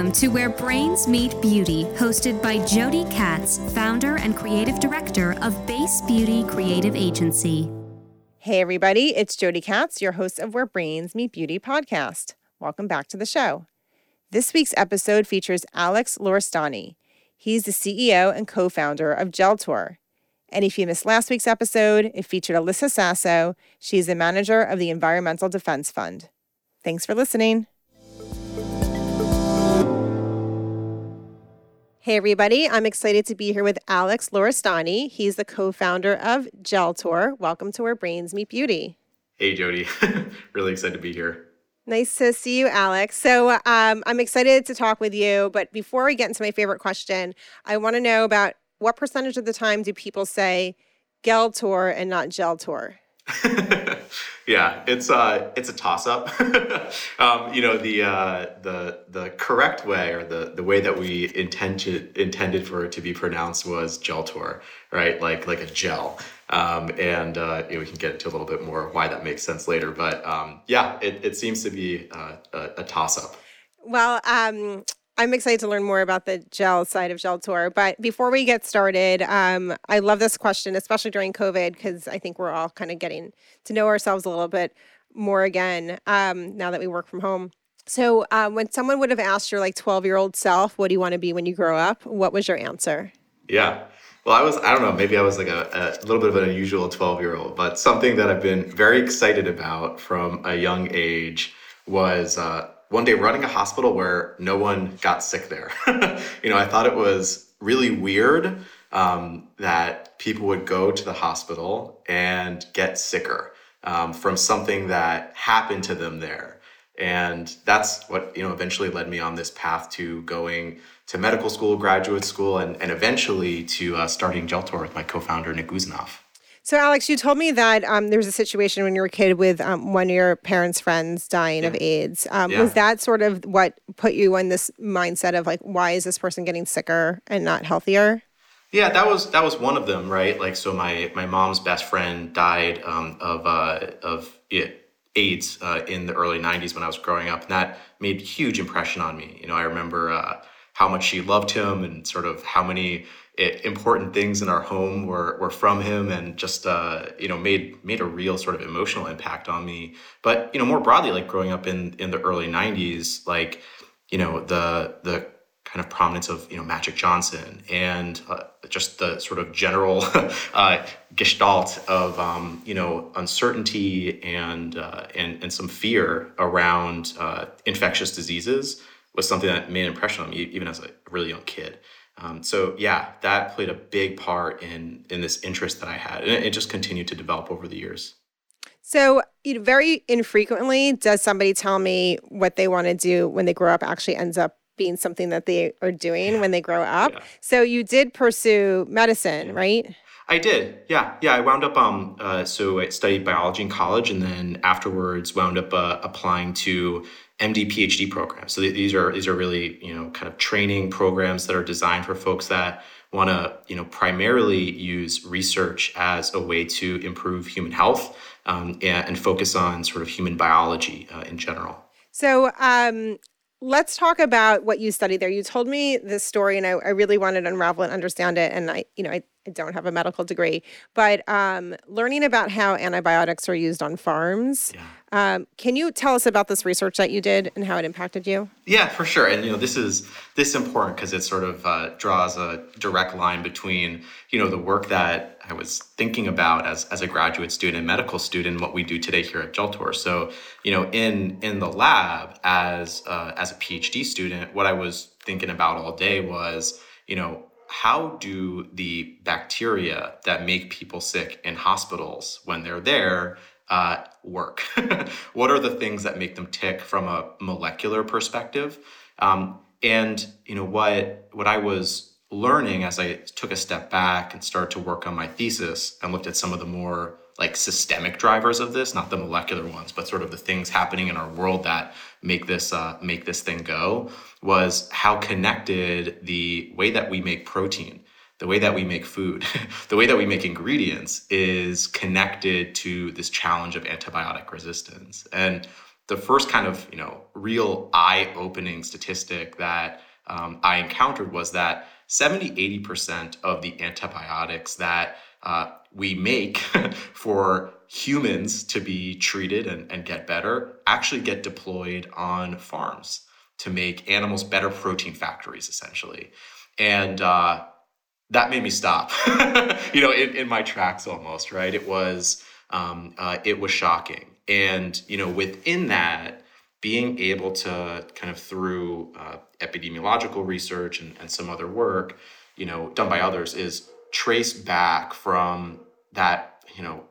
Welcome to Where Brains Meet Beauty, hosted by Jody Katz, founder and creative director of Base Beauty Creative Agency. Hey, everybody, it's Jody Katz, your host of Where Brains Meet Beauty podcast. Welcome back to the show. This week's episode features Alex Lorestani. He's the CEO and co founder of Geltor. And if you missed last week's episode, it featured Alyssa Sasso. She's the manager of the Environmental Defense Fund. Thanks for listening. Hey, everybody. I'm excited to be here with Alex Lorestani. He's the co founder of Geltor. Welcome to Where Brains Meet Beauty. Hey, Jody. really excited to be here. Nice to see you, Alex. So um, I'm excited to talk with you. But before we get into my favorite question, I want to know about what percentage of the time do people say Geltor and not Geltor? yeah, it's uh, it's a toss up. um, you know, the uh, the the correct way or the the way that we intended intended for it to be pronounced was Geltor, right? Like like a gel. Um, and uh, you know, we can get into a little bit more why that makes sense later. But um, yeah, it, it seems to be uh, a, a toss up. Well, um, I'm excited to learn more about the gel side of Geltor. But before we get started, um, I love this question, especially during COVID, because I think we're all kind of getting to know ourselves a little bit more again um, now that we work from home. So, um, when someone would have asked your like 12 year old self, what do you want to be when you grow up? What was your answer? Yeah. Well, I was, I don't know, maybe I was like a, a little bit of an unusual 12 year old, but something that I've been very excited about from a young age was uh, one day running a hospital where no one got sick there. you know, I thought it was really weird um, that people would go to the hospital and get sicker um, from something that happened to them there. And that's what, you know, eventually led me on this path to going to medical school, graduate school, and, and eventually to uh, starting Geltor with my co-founder, Nick. So, Alex, you told me that um, there was a situation when you were a kid with um, one of your parents' friends dying yeah. of AIDS. Um, yeah. Was that sort of what put you in this mindset of like, why is this person getting sicker and not healthier? Yeah, that was that was one of them, right? Like, so my my mom's best friend died um, of uh, of AIDS uh, in the early '90s when I was growing up, and that made a huge impression on me. You know, I remember uh, how much she loved him and sort of how many important things in our home were, were from him and just uh, you know made made a real sort of emotional impact on me but you know more broadly like growing up in in the early 90s like you know the the kind of prominence of you know Magic Johnson and uh, just the sort of general uh, gestalt of um, you know uncertainty and uh, and and some fear around uh, infectious diseases was something that made an impression on me even as a really young kid. Um, so yeah, that played a big part in in this interest that I had, and it, it just continued to develop over the years. So, you know, very infrequently does somebody tell me what they want to do when they grow up actually ends up being something that they are doing yeah. when they grow up. Yeah. So, you did pursue medicine, yeah. right? I did. Yeah. Yeah. I wound up, um, uh, so I studied biology in college and then afterwards wound up uh, applying to MD PhD programs. So these are these are really you know kind of training programs that are designed for folks that want to you know primarily use research as a way to improve human health um, and, and, focus on sort of human biology uh, in general. So um, let's talk about what you studied there. You told me this story, and I, I really wanted to unravel and understand it. And I, you know, I, I don't have a medical degree, but um, learning about how antibiotics are used on farms. Yeah. Um, can you tell us about this research that you did and how it impacted you? Yeah, for sure. And you know, this is this is important because it sort of uh, draws a direct line between you know the work that I was thinking about as as a graduate student and medical student, what we do today here at Geltor. So you know, in in the lab as uh, as a PhD student, what I was thinking about all day was you know how do the bacteria that make people sick in hospitals when they're there uh, work? what are the things that make them tick from a molecular perspective? Um, and you know what what I was learning as I took a step back and started to work on my thesis and looked at some of the more like systemic drivers of this, not the molecular ones, but sort of the things happening in our world that make this uh, make this thing go, was how connected the way that we make protein, the way that we make food, the way that we make ingredients is connected to this challenge of antibiotic resistance. And the first kind of you know real eye-opening statistic that um, I encountered was that 70 80% of the antibiotics that uh, we make for humans to be treated and, and get better actually get deployed on farms to make animals better protein factories, essentially. And uh, that made me stop, you know, in, in my tracks almost, right? It was, um, uh, it was shocking. And, you know, within that, being able to kind of through uh, epidemiological research and, and some other work, you know, done by others, is trace back from that, you know,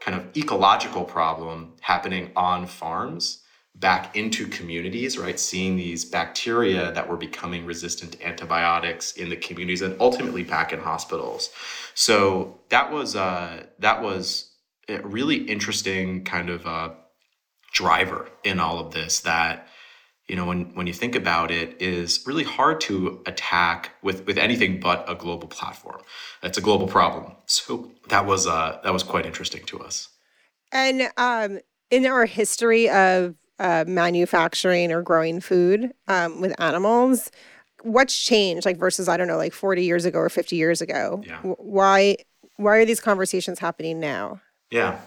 kind of ecological problem happening on farms back into communities, right? Seeing these bacteria that were becoming resistant to antibiotics in the communities and ultimately back in hospitals. So that was uh, that was a really interesting kind of uh, driver in all of this that you know when when you think about it is really hard to attack with with anything but a global platform. It's a global problem. So that was uh that was quite interesting to us. And um in our history of uh, manufacturing or growing food um, with animals what's changed like versus i don't know like 40 years ago or 50 years ago? Yeah. why why are these conversations happening now? Yeah.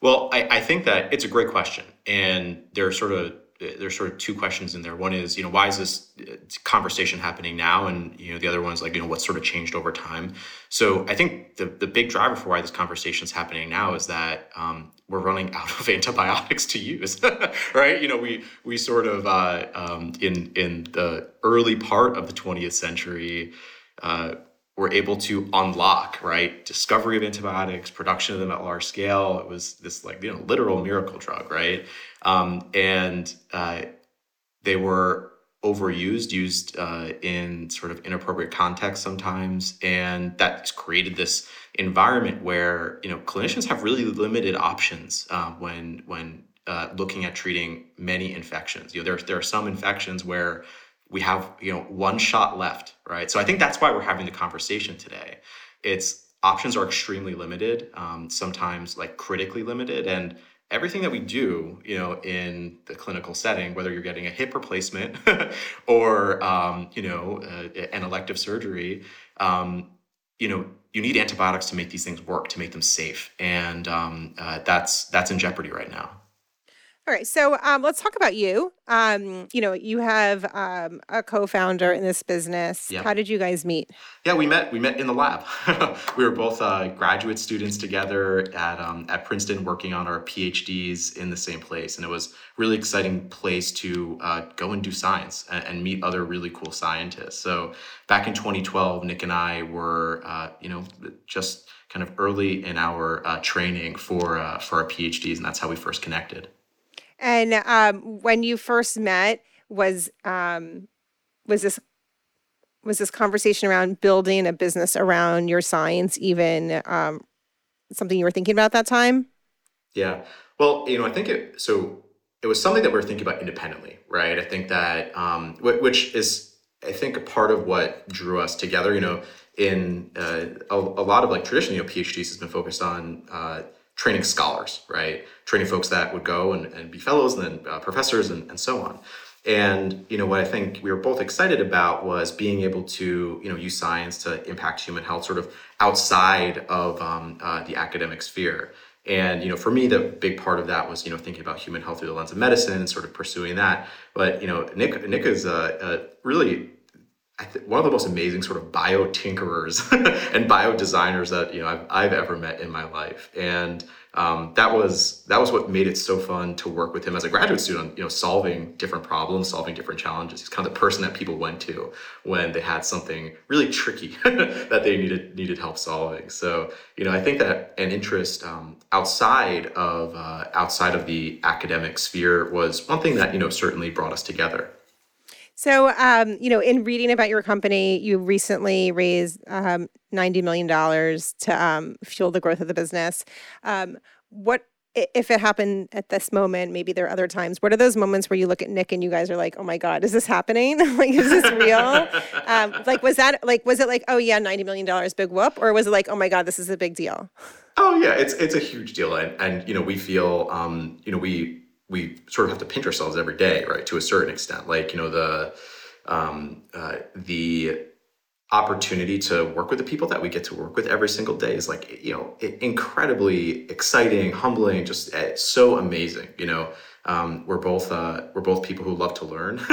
Well I, I think that it's a great question and there are sort of there's sort of two questions in there. One is, you know, why is this uh, conversation happening now? And, you know, the other one is like, you know, what sort of changed over time? So I think the, the big driver for why this conversation is happening now is that um, we're running out of antibiotics to use, right? You know, we, we sort of, uh, um, in, in the early part of the 20th century, uh, were able to unlock right? Discovery of antibiotics production of them at large scale. It was this like you know literal miracle drug right? Um, and uh, they were overused used uh, in sort of inappropriate context sometimes. And that created this environment where you know clinicians have really limited options um, when when uh, looking at treating many infections. You know there, there are some infections where we have you know one shot left right? So i think that's why we're having the conversation today. It's options are extremely limited um, sometimes like critically limited and everything that we do you know in the clinical setting whether you're getting a hip replacement or um, you know uh, an elective surgery um, you know you need antibiotics to make these things work to make them safe and um, uh, that's that's in jeopardy right now all right, so um, let's talk about you. Um, you know, you have um, a co-founder in this business. Yep. How did you guys meet? Yeah, we met. We met in the lab. we were both uh, graduate students together at um, at Princeton, working on our PhDs in the same place, and it was really exciting place to uh, go and do science and, and, meet other really cool scientists. So back in 2012, Nick and I were, uh, you know, just kind of early in our uh, training for uh, for our PhDs, and that's how we first connected. And um, when you first met, was um, was this was this conversation around building a business around your science even um, something you were thinking about at that time? Yeah. Well, you know, I think it so it was something that we are thinking about independently, right? I think that um, which is I think a part of what drew us together. You know, in uh, a, a, lot of like traditionally, you know, PhDs has been focused on uh, training scholars, right? Training folks that would go and, and be fellows and then uh, professors and, and so on. And you know what I think we were both excited about was being able to you know use science to impact human health, sort of outside of um, uh, the academic sphere. And you know, for me, the big part of that was you know thinking about human health through the lens of medicine and sort of pursuing that. But you know, Nick Nick is a, a really th- one of the most amazing sort of bio tinkerers and bio designers that you know I've, I've ever met in my life, and um, that was that was what made it so fun to work with him as a graduate student. You know, solving different problems, solving different challenges. He's kind of the person that people went to when they had something really tricky that they needed needed help solving. So you know, I think that an interest um, outside of uh, outside of the academic sphere was one thing that you know certainly brought us together. So, um, you know, in reading about your company, you recently raised um, $90 million to um, fuel the growth of the business. Um, what, if it happened at this moment, maybe there are other times, what are those moments where you look at Nick and you guys are like, oh my God, is this happening? like, is this real? Um, like, was that, like, was it like, oh yeah, $90 million, big whoop? Or was it like, oh my God, this is a big deal? Oh yeah, it's, it's a huge deal. And, and you know, we feel, um, you know, we, we sort of have to pinch ourselves every day, right? To a certain extent, like you know the um, uh, the opportunity to work with the people that we get to work with every single day is like you know incredibly exciting humbling just uh, so amazing you know? Um, we're both uh, we're both people who love to learn.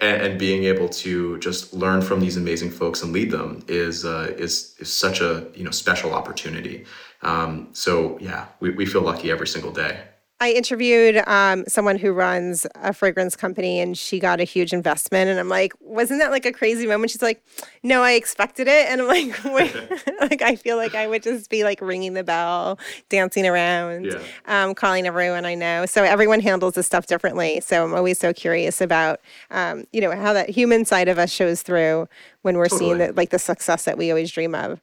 And, and, being able to just learn from these amazing folks and lead them is uh, is is such a you know special opportunity. Um, so yeah we, we feel lucky every single day I interviewed um, someone who runs a fragrance company and she got a huge investment. And I'm like, wasn't that like a crazy moment? She's like, no, I expected it. And I'm like, wait, like, I feel like I would just be like ringing the bell, dancing around, yeah. um, calling everyone I know. So everyone handles this stuff differently. So I'm always so curious about, um, you know, how that human side of us shows through when we're totally. seeing the, like the success that we always dream of.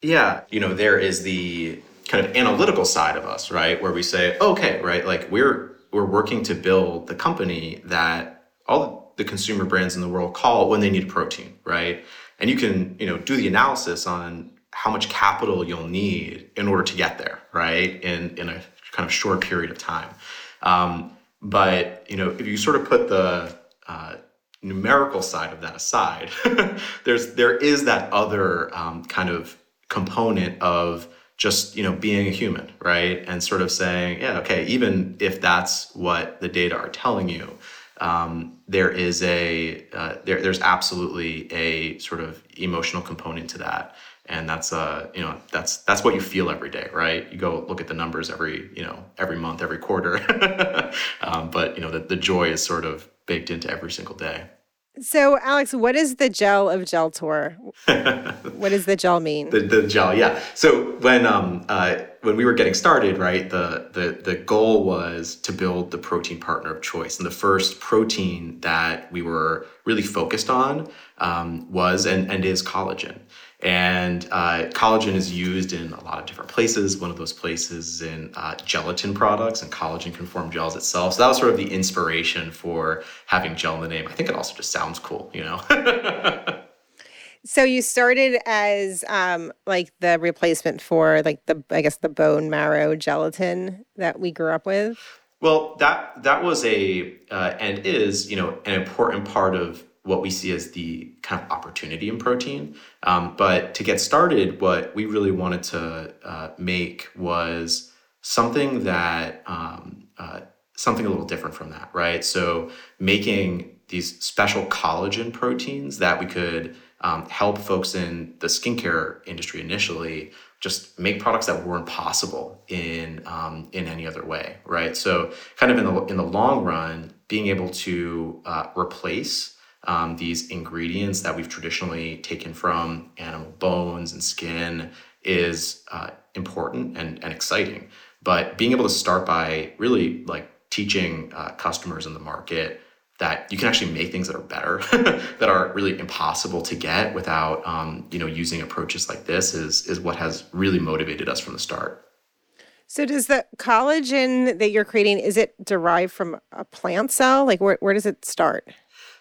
Yeah. You know, there is the, kind of analytical side of us, right? Where we say, okay, right, like we're we're working to build the company that all the consumer brands in the world call when they need protein, right? And you can, you know, do the analysis on how much capital you'll need in order to get there, right? In in a kind of short period of time. Um, but you know, if you sort of put the uh, numerical side of that aside, there's there is that other um, kind of component of just you know being a human right? And sort of saying yeah okay even if that's what the data are telling you um, there is a uh, there, there's absolutely a sort of emotional component to that. And that's uh you know that's that's what you feel every day right? You go look at the numbers every you know every month every quarter. Um, but you know the, the joy is sort of baked into every single day so, Alex, what is the gel of Geltor? what does the gel mean? The, the gel, yeah. So when um, uh, when we were getting started, right, the, the the goal was to build the protein partner of choice, and the first protein that we were really focused on um, was and and is collagen. And uh, collagen is used in a lot of different places. One of those places in uh, gelatin products and collagen can form gels itself. So that was sort of the inspiration for having gel in the name. I think it also just sounds cool, you know? so you started as um, like the replacement for like the, I guess, the bone marrow gelatin that we grew up with? Well, that that was a uh, and is you know an important part of what we see as the kind of opportunity in protein. Um, but to get started, what we really wanted to uh, make was something that um, uh, something a little different from that, right? So making these special collagen proteins that we could um, help folks in the skincare industry initially just make products that weren't possible in um, in any other way, right? So kind of in the in the long run, being able to uh, replace um, these ingredients that we've traditionally taken from animal bones and skin is uh, important and, and exciting. But being able to start by really like teaching uh, customers in the market that you can actually make things that are better, that are really impossible to get without um, you know using approaches like this is is what has really motivated us from the start. So does the collagen that you're creating is it derived from a plant cell? Like where where does it start?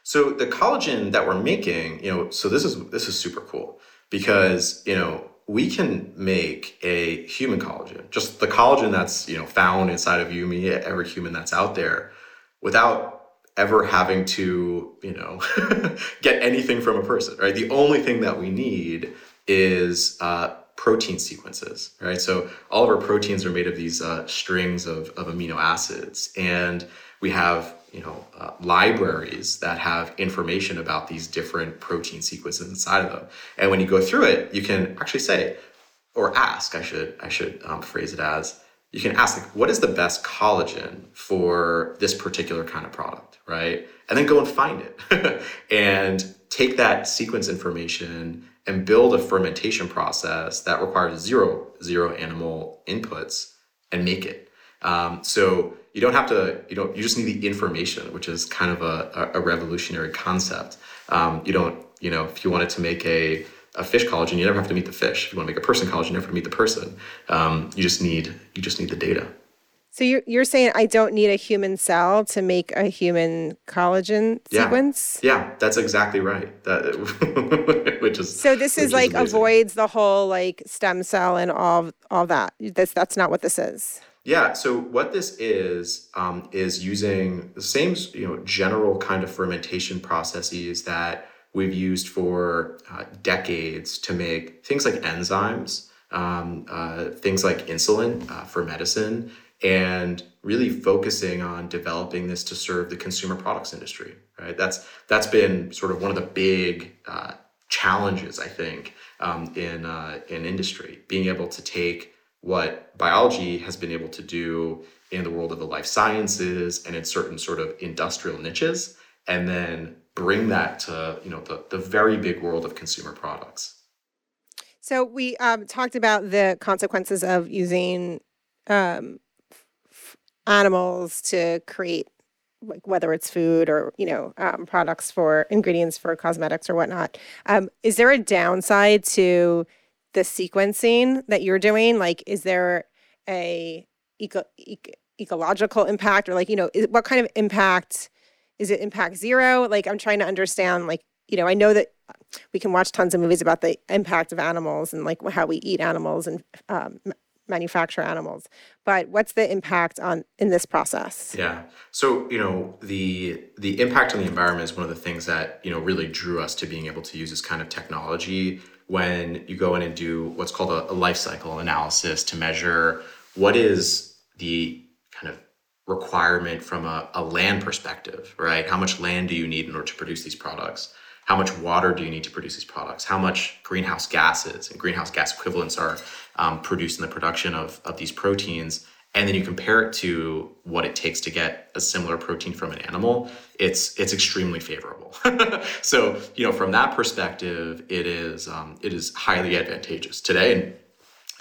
So the collagen that we're making, you know, so this is this is super cool because, you know, we can make a human collagen, just the collagen that's, you know, found inside of you, me, every human that's out there without ever having to, you know, get anything from a person, right? The only thing that we need is uh, protein sequences, right? So all of our proteins are made of these uh, strings of, of amino acids, and we have you know uh, libraries that have information about these different protein sequences inside of them. And when you go through it you can actually say or ask i should i should um, phrase it as you can ask like what is the best collagen for this particular kind of product right? And then go and find it and take that sequence information and build a fermentation process that requires zero zero animal inputs and make it. Um, so you don't have to you don't you just need the information which is kind of a, a revolutionary concept um, you don't you know if you wanted to make a a fish collagen you never have to meet the fish if you want to make a person collagen you never have to meet the person um, you just need you just need the data so you're, you're saying I don't need a human cell to make a human collagen yeah. sequence? Yeah, that's exactly right. That which is so this is like avoids the whole like stem cell and all all that. That's that's not what this is. Yeah. So what this is um, is using the same you know general kind of fermentation processes that we've used for uh, decades to make things like enzymes, um, uh, things like insulin uh, for medicine, and really focusing on developing this to serve the consumer products industry. Right. That's that's been sort of one of the big uh, challenges I think um, in uh, in industry, being able to take what biology has been able to do in the world of the life sciences and in certain sort of industrial niches and then bring that to you know the, the very big world of consumer products. So we um, talked about the consequences of using um, f- animals to create like whether it's food or you know um, products for ingredients for cosmetics or whatnot. Um, is there a downside to the sequencing that you're doing like is there a eco, eco, ecological impact or like you know is, what kind of impact is it impact zero? Like i'm trying to understand like you know i know that we can watch tons of movies about the impact of animals and like how we eat animals and um, manufacture animals but what's the impact on in this process? Yeah. So you know the the impact on the environment is one of the things that you know really drew us to being able to use this kind of technology when you go in and do what's called a, a life cycle analysis to measure what is the kind of requirement from a, a, land perspective, right? How much land do you need in order to produce these products? How much water do you need to produce these products? How much greenhouse gases and greenhouse gas equivalents are um, produced in the production of, of these proteins? And then you compare it to what it takes to get a similar protein from an animal it's it's extremely favorable so you know from that perspective it is um, it is highly advantageous today and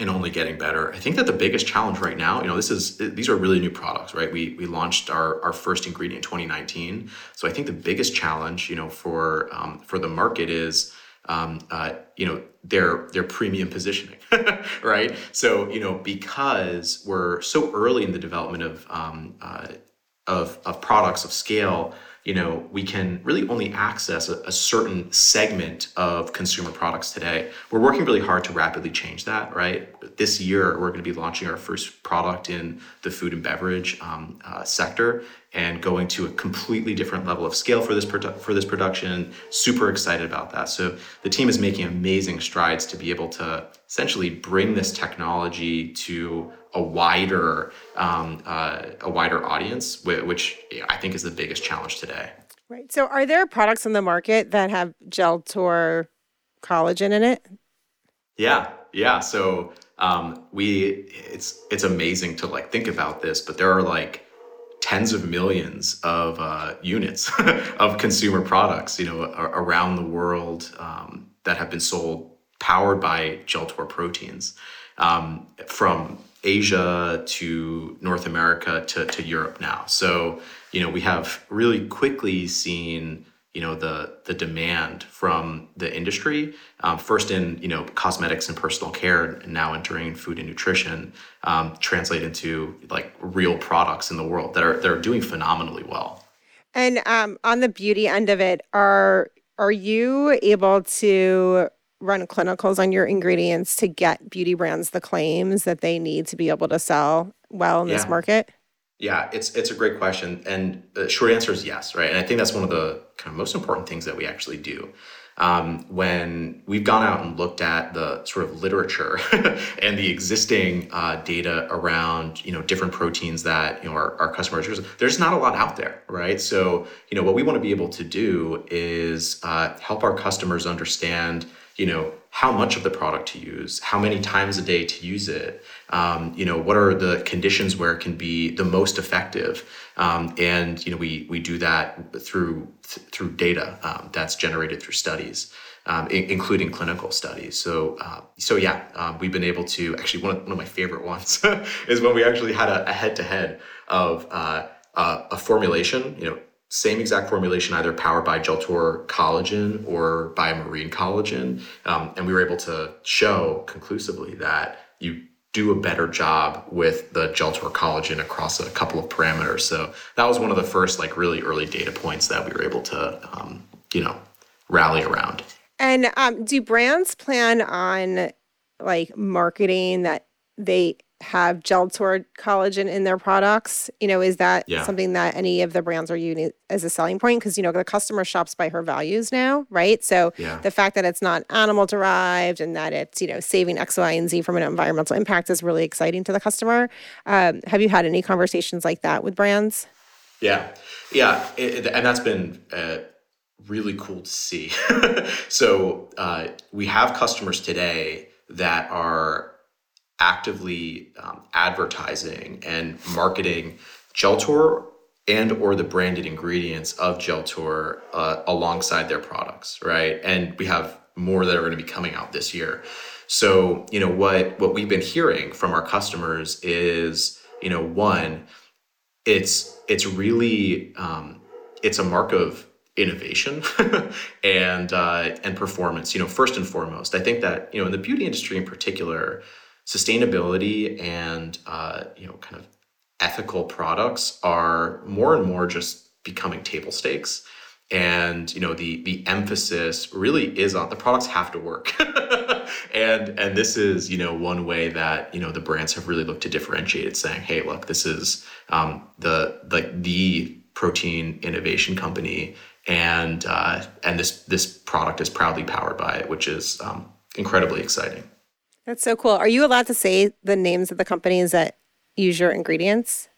and only getting better. I think that the biggest challenge right now, you know, this is these are really new products, right? We we launched our our first ingredient in 2019, so I think the biggest challenge, you know, for um, for the market is um, uh, you know their their premium positioning right so you know because we're so early in the development of um, uh, of, of products of scale you know, we can really only access a, a, certain segment of consumer products today. We're working really hard to rapidly change that, right? This year, we're going to be launching our first product in the food and beverage um, uh, sector and going to a completely different level of scale for this produ- for this production. Super excited about that. So the team is making amazing strides to be able to essentially bring this technology to a wider um, uh, a wider audience, which I think is the biggest challenge today. Right. So, are there products on the market that have gel Geltor collagen in it? Yeah, yeah. So um, we it's it's amazing to like think about this, but there are like tens of millions of uh, units of consumer products, you know, around the world um, that have been sold powered by Geltor proteins um, from Asia to North America to, to Europe now. So, you know, we have really quickly seen, you know, the the demand from the industry, um, first in, you know, cosmetics and personal care, and now entering food and nutrition, um, translate into like real products in the world that are that are doing phenomenally well. And um, on the beauty end of it, are are you able to run clinicals on your ingredients to get beauty brands the claims that they need to be able to sell well in yeah. this market? Yeah, it's it's a great question, and the short answer is yes, right? And I think that's one of the kind of most important things that we actually do. Um, when we've gone out and looked at the sort of literature and the existing uh, data around you know different proteins that you know our, our customers use, there's not a lot out there, right? So you know what we want to be able to do is uh, help our customers understand you know how much of the product to use how many times a day to use it um, you know what are the conditions where it can be the most effective? Um, and you know we we do that through th- through data um, that's generated through studies um, I- including clinical studies. So uh, so yeah um, we've been able to actually one of, one of my favorite ones is when we actually had a, a head-to-head of uh, uh, a formulation you know same exact formulation, either powered by Geltor collagen or by marine collagen. Um, and we were able to show conclusively that you do a better job with the Geltor collagen across a couple of parameters. So that was one of the first like really early data points that we were able to, um, you know, rally around. And um, do brands plan on like marketing that they have Geltor collagen in their products. You know, is that Yeah. something that any of the brands are using as a selling point? Because you know the customer shops by her values now, right? So Yeah. the fact that it's not animal derived and that it's you know saving X, Y, and Z from an environmental impact is really exciting to the customer. Um, have you had any conversations like that with brands? Yeah, yeah, it- and that's been uh, really cool to see. so uh, we have customers today that are actively um, advertising and marketing Geltor and or the branded ingredients of Geltor uh, alongside their products, right? And we have more that are going to be coming out this year. So you know what what we've been hearing from our customers is you know one it's it's really um, it's a mark of innovation and uh, and performance. You know, first and foremost, I think that you know in the beauty industry in particular, sustainability and uh, you know kind of ethical products are more and more just becoming table stakes. And you know the the emphasis really is on the products have to work, and and this is you know one way that you know the brands have really looked to differentiate it, saying, hey, look, this is um, the like the protein innovation company, and uh, and this this product is proudly powered by it, which is um, incredibly exciting. That's so cool. Are you allowed to say the names of the companies that use your ingredients?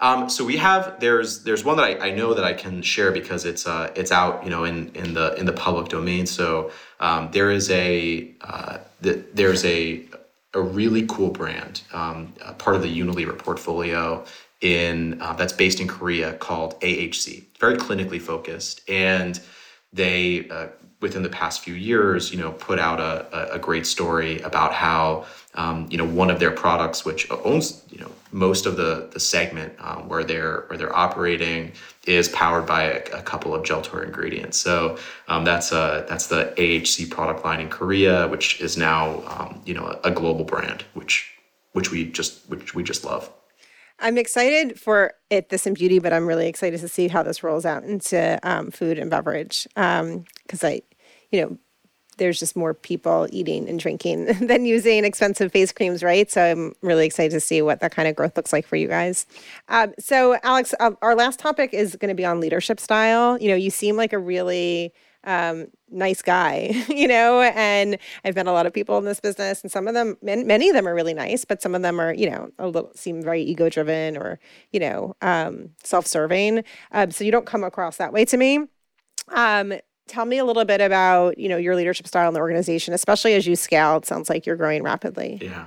Um, so we have there's there's one that I, I know that I can share because it's uh, it's out you know in in the in the public domain. So um, there is a uh, th- there's a a really cool brand, um, a part of the Unilever portfolio in uh, that's based in Korea called AHC. Very clinically focused, and they uh, within the past few years, you know, put out a, a, a great story about how um, you know one of their products, which owns you know most of the the segment um, where they're where they're operating, is powered by a, a couple of Geltor ingredients. So um, that's uh, that's the AHC product line in Korea, which is now um, you know a, a global brand, which which we just which we just love. I'm excited for it, this in beauty, but I'm really excited to see how this rolls out into um, food and beverage. Because I, you know, there's just more people eating and drinking than using expensive face creams, right? So I'm really excited to see what that kind of growth looks like for you guys. Um, so, Alex, uh, our last topic is going to be on leadership style. You know, you seem like a really um, nice guy, you know, and I've met a lot of people in this business, and some of them, man, many of them are really nice, but some of them are, you know, a little seem very ego driven or, you know, um, self serving. Um, so you don't come across that way to me. Um, tell me a little bit about, you know, your leadership style in the organization, especially as you scale. It sounds like you're growing rapidly. Yeah.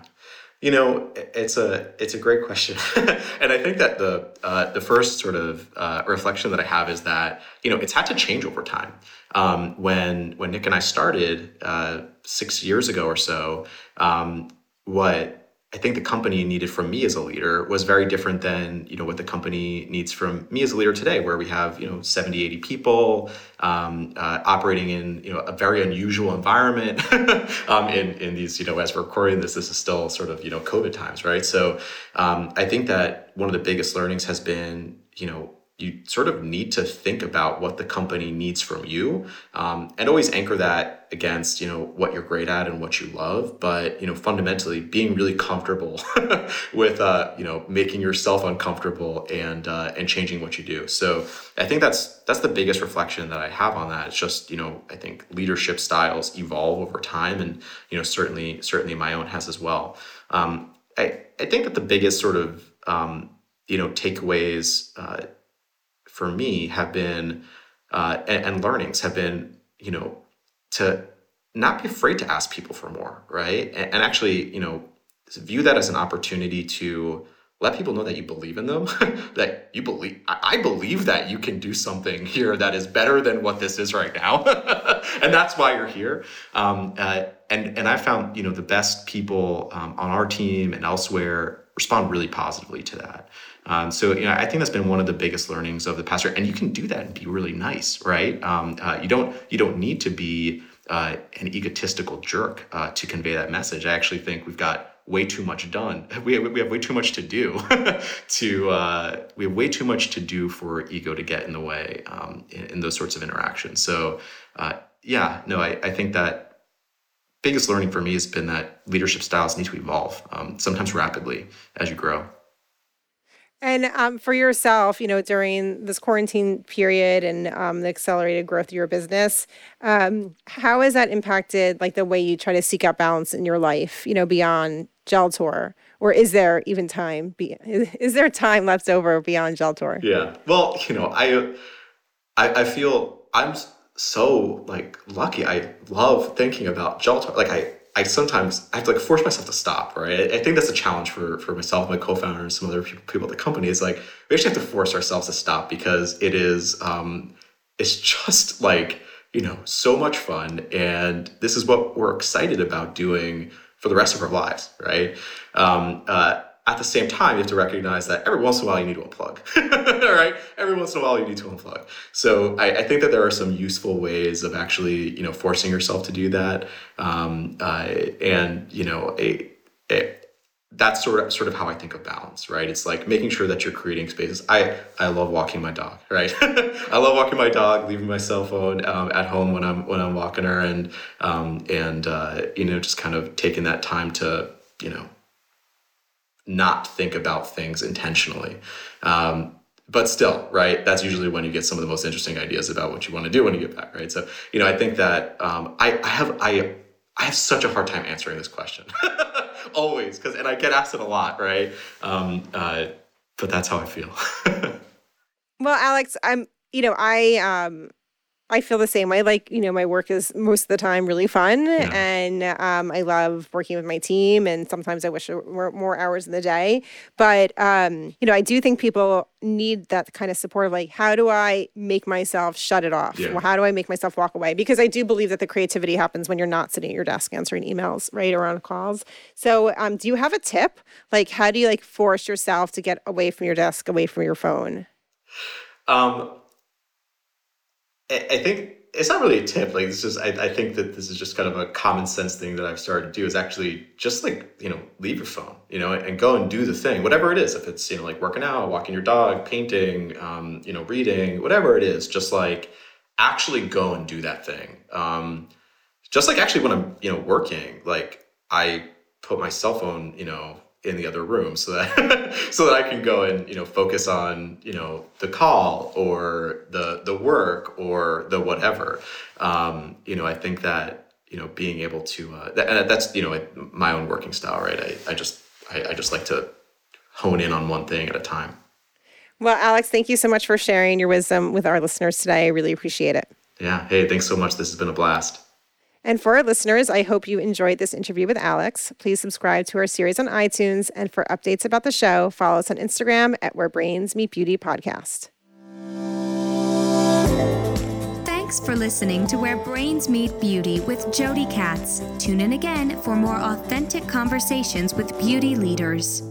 You know, it's a it's a great question, and I think that the uh, the first sort of uh, reflection that I have is that you know it's had to change over time. Um, when when Nick and I started uh, six years ago or so, um, what I think the company needed from me as a leader was very different than you know what the company needs from me as a leader today, where we have you know 70, 80 people um, uh, operating in you know a very unusual environment. um, in in these you know as we're recording this, this is still sort of you know COVID times, right? So um, I think that one of the biggest learnings has been you know you sort of need to think about what the company needs from you um, and always anchor that against you know what you're great at and what you love. But you know fundamentally being really comfortable with uh, you know making yourself uncomfortable and uh, and changing what you do. So i think that's that's the biggest reflection that i have on that. It's just you know i think leadership styles evolve over time and you know certainly certainly my own has as well. Um, I, I think that the biggest sort of um, you know takeaways uh, for me have been uh, and, and learnings have been you know to not be afraid to ask people for more right? And, and actually you know view that as an opportunity to let people know that you believe in them that you believe I, believe that you can do something here that is better than what this is right now and that's why you're here. Um, uh, and and i found you know the best people um, on our team and elsewhere respond really positively to that um, so you know, I think that's been one of the biggest learnings of the past year, and you can do that and be really nice, right? Um, uh, you don't you don't need to be uh, an egotistical jerk uh, to convey that message. I actually think we've got way too much done. We have, we have way too much to do. to uh, we have way too much to do for ego to get in the way um, in, in, those sorts of interactions. So uh, yeah, no, I, I think that biggest learning for me has been that leadership styles need to evolve, um, sometimes rapidly as you grow. And um, for yourself, you know, during this quarantine period and um, the accelerated growth of your business, um, how has that impacted like the way you try to seek out balance in your life? You know, beyond Geltor, or is there even time? Be, is there time left over beyond Geltor? Yeah. Well, you know, I, I, I feel I'm so like lucky. I love thinking about Geltor. Like I I sometimes I have to like force myself to stop, right? I think that's a challenge for for myself, my co-founder, and some other people at the company. Is like we actually have to force ourselves to stop because it is um, it's just like you know so much fun, and this is what we're excited about doing for the rest of our lives, right? Um, uh, at the same time, you have to recognize that every once in a while you need to unplug. All right, every once in a while you need to unplug. So I, I, think that there are some useful ways of actually, you know, forcing yourself to do that. Um, uh, and you know, a, a, that's sort of sort of how I think of balance, right? It's like making sure that you're creating spaces. I I love walking my dog, right? I love walking my dog, leaving my cell phone um, at home when I'm when I'm walking her, and um, and uh, you know, just kind of taking that time to you know not think about things intentionally. Um, but still, right? That's usually when you get some of the most interesting ideas about what you want to do when you get back, right? So, you know, I think that um, I, I have I I have such a hard time answering this question, always, because and I get asked it a lot, right? Um, uh, but that's how I feel. well, Alex, I'm you know I um I feel the same way. Like, you know, my work is most of the time really fun yeah. and um, I love working with my team. And sometimes I wish there were more hours in the day. But, um, you know, I do think people need that kind of support of like, how do I make myself shut it off? Yeah. Well, how do I make myself walk away? Because I do believe that the creativity happens when you're not sitting at your desk answering emails, right? Or on calls. So, um, do you have a tip? Like, how do you like force yourself to get away from your desk, away from your phone? Um, I think it's not really a tip. Like this is, I, I think that this is just kind of a common sense thing that I've started to do is actually just like, you know, leave your phone, you know, and go and do the thing, whatever it is. If it's, you know, like working out, walking your dog, painting, um, you know, reading, whatever it is, just like actually go and do that thing. Um, just like actually when I'm, you know, working, like I put my cell phone, you know, in the other room so that so that I can go and you know focus on you know the call or the the work or the whatever. Um, you know, I think that you know being able to uh, that, and that's you know my own working style, right? I, I just I, I just like to hone in on one thing at a time. Well, Alex, thank you so much for sharing your wisdom with our listeners today. I really appreciate it. Yeah. Hey, thanks so much. This has been a blast. And for our listeners, I hope you enjoyed this interview with Alex. Please subscribe to our series on iTunes. And for updates about the show, follow us on Instagram at Where Brains Meet Beauty Podcast. Thanks for listening to Where Brains Meet Beauty with Jody Katz. Tune in again for more authentic conversations with beauty leaders.